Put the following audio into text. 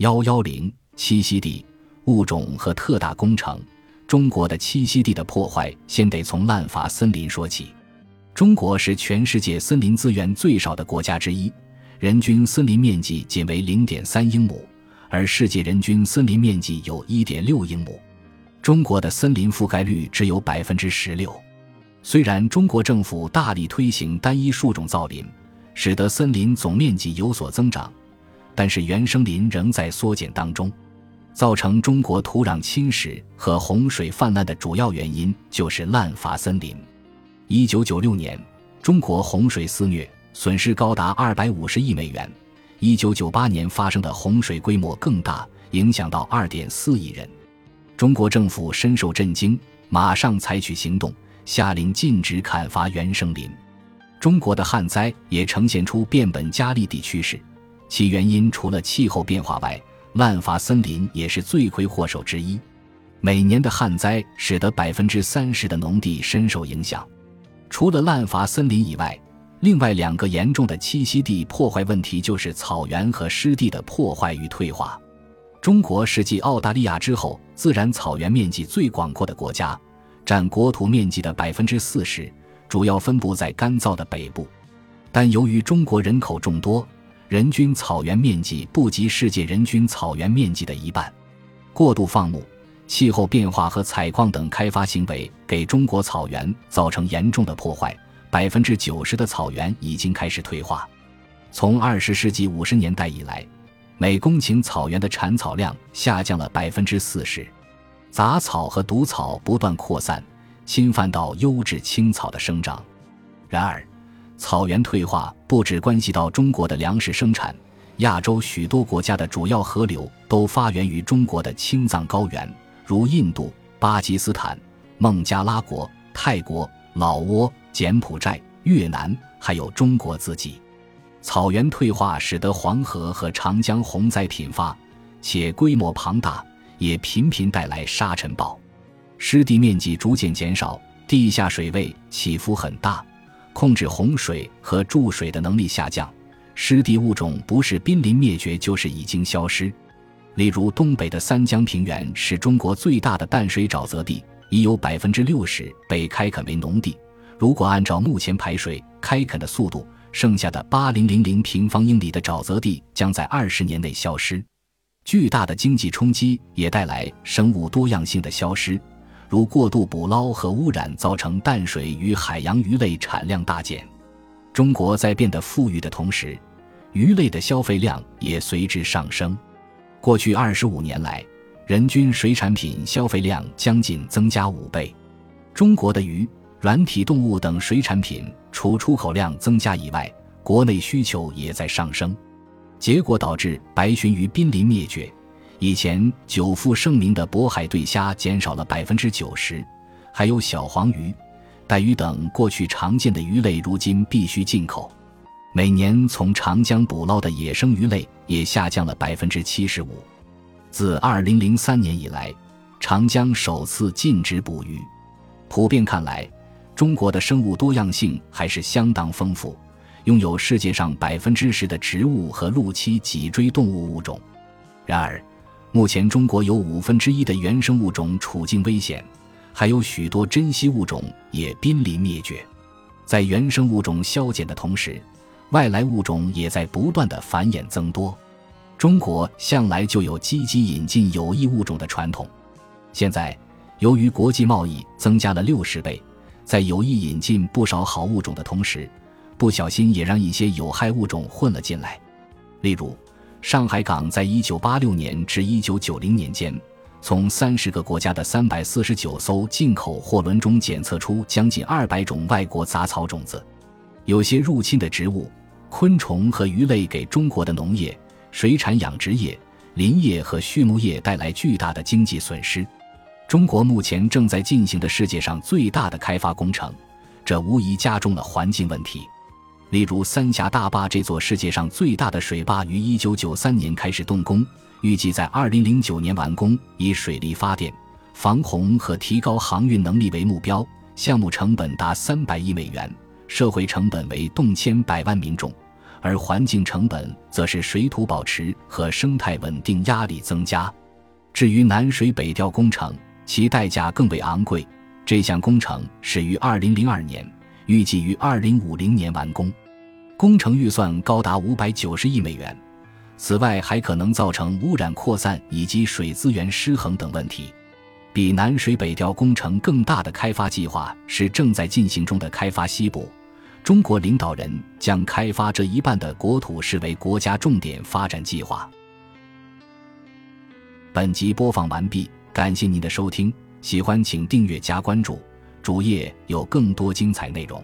幺幺零栖息地物种和特大工程。中国的栖息地的破坏，先得从滥伐森林说起。中国是全世界森林资源最少的国家之一，人均森林面积仅为零点三英亩，而世界人均森林面积有一点六英亩。中国的森林覆盖率只有百分之十六。虽然中国政府大力推行单一树种造林，使得森林总面积有所增长，但是原生林仍在缩减当中。造成中国土壤侵蚀和洪水泛滥的主要原因就是滥伐森林。一九九六年，中国洪水肆虐，损失高达二百五十亿美元。一九九八年发生的洪水规模更大，影响到二点四亿人。中国政府深受震惊，马上采取行动，下令禁止砍伐原生林。中国的旱灾也呈现出变本加厉的趋势，其原因除了气候变化外，滥伐森林也是罪魁祸首之一。每年的旱灾使得百分之三十的农地深受影响。除了滥伐森林以外，另外两个严重的栖息地破坏问题就是草原和湿地的破坏与退化。中国是继澳大利亚之后自然草原面积最广阔的国家，占国土面积的百分之四十，主要分布在干燥的北部。但由于中国人口众多，人均草原面积不及世界人均草原面积的一半，过度放牧、气候变化和采矿等开发行为给中国草原造成严重的破坏，百分之九十的草原已经开始退化。从二十世纪五十年代以来，每公顷草原的产草量下降了百分之四十，杂草和毒草不断扩散，侵犯到优质青草的生长。然而，草原退化不只关系到中国的粮食生产，亚洲许多国家的主要河流都发源于中国的青藏高原，如印度、巴基斯坦、孟加拉国、泰国、老挝、柬埔寨、越南，还有中国自己。草原退化使得黄河和长江洪灾频发，且规模庞大，也频频带来沙尘暴。湿地面积逐渐减少，地下水位起伏很大。控制洪水和注水的能力下降，湿地物种不是濒临灭绝就是已经消失。例如，东北的三江平原是中国最大的淡水沼泽地，已有百分之六十被开垦为农地。如果按照目前排水开垦的速度，剩下的八零零零平方英里的沼泽地将在二十年内消失。巨大的经济冲击也带来生物多样性的消失。如过度捕捞和污染造成淡水与海洋鱼类产量大减，中国在变得富裕的同时，鱼类的消费量也随之上升。过去二十五年来，人均水产品消费量将近增加五倍。中国的鱼、软体动物等水产品除出口量增加以外，国内需求也在上升，结果导致白鲟鱼濒临灭绝。以前久负盛名的渤海对虾减少了百分之九十，还有小黄鱼、带鱼等过去常见的鱼类，如今必须进口。每年从长江捕捞的野生鱼类也下降了百分之七十五。自二零零三年以来，长江首次禁止捕鱼。普遍看来，中国的生物多样性还是相当丰富，拥有世界上百分之十的植物和陆栖脊椎动物物种。然而，目前，中国有五分之一的原生物种处境危险，还有许多珍稀物种也濒临灭绝。在原生物种消减的同时，外来物种也在不断的繁衍增多。中国向来就有积极引进有益物种的传统，现在由于国际贸易增加了六十倍，在有意引进不少好物种的同时，不小心也让一些有害物种混了进来，例如。上海港在一九八六年至一九九零年间，从三十个国家的三百四十九艘进口货轮中检测出将近二百种外国杂草种子。有些入侵的植物、昆虫和鱼类给中国的农业、水产养殖业、林业和畜牧业带来巨大的经济损失。中国目前正在进行的世界上最大的开发工程，这无疑加重了环境问题。例如，三峡大坝这座世界上最大的水坝于一九九三年开始动工，预计在二零零九年完工。以水力发电、防洪和提高航运能力为目标，项目成本达三百亿美元，社会成本为动迁百万民众，而环境成本则是水土保持和生态稳定压力增加。至于南水北调工程，其代价更为昂贵。这项工程始于2002年，预计于2050年完工，工程预算高达590亿美元。此外，还可能造成污染扩散以及水资源失衡等问题。比南水北调工程更大的开发计划是正在进行中的开发西部。中国领导人将开发这一半的国土视为国家重点发展计划。本集播放完毕，感谢您的收听，喜欢请订阅加关注，主页有更多精彩内容。